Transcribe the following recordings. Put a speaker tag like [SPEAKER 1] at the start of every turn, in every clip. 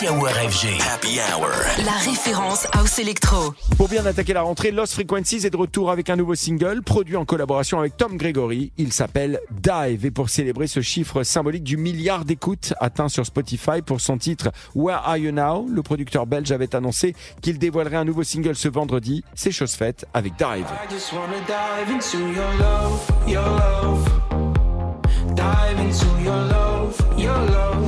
[SPEAKER 1] Happy Hour FG. Happy Hour.
[SPEAKER 2] La référence House Electro.
[SPEAKER 3] Pour bien attaquer la rentrée, Lost Frequencies est de retour avec un nouveau single produit en collaboration avec Tom Gregory. Il s'appelle Dive et pour célébrer ce chiffre symbolique du milliard d'écoutes atteint sur Spotify pour son titre Where Are You Now, le producteur belge avait annoncé qu'il dévoilerait un nouveau single ce vendredi. C'est chose faite avec Dive.
[SPEAKER 4] I just wanna dive into your love, your love. Dive into your love, your love.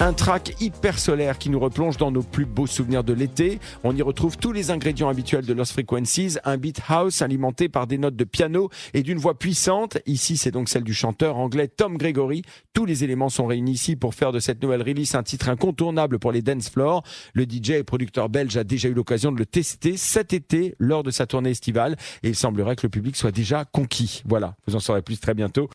[SPEAKER 3] Un track hyper solaire qui nous replonge dans nos plus beaux souvenirs de l'été. On y retrouve tous les ingrédients habituels de Lost Frequencies, un beat house alimenté par des notes de piano et d'une voix puissante. Ici, c'est donc celle du chanteur anglais Tom Gregory. Tous les éléments sont réunis ici pour faire de cette nouvelle release un titre incontournable pour les dance floors. Le DJ et producteur belge a déjà eu l'occasion de le tester cet été lors de sa tournée estivale et il semblerait que le public soit déjà conquis. Voilà, vous en saurez plus très bientôt.